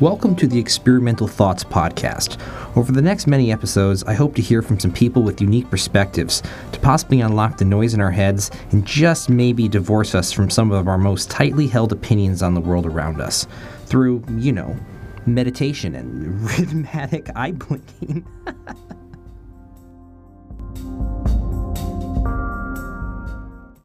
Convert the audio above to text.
Welcome to the Experimental Thoughts Podcast. Over the next many episodes, I hope to hear from some people with unique perspectives to possibly unlock the noise in our heads and just maybe divorce us from some of our most tightly held opinions on the world around us through, you know, meditation and rhythmic eye blinking.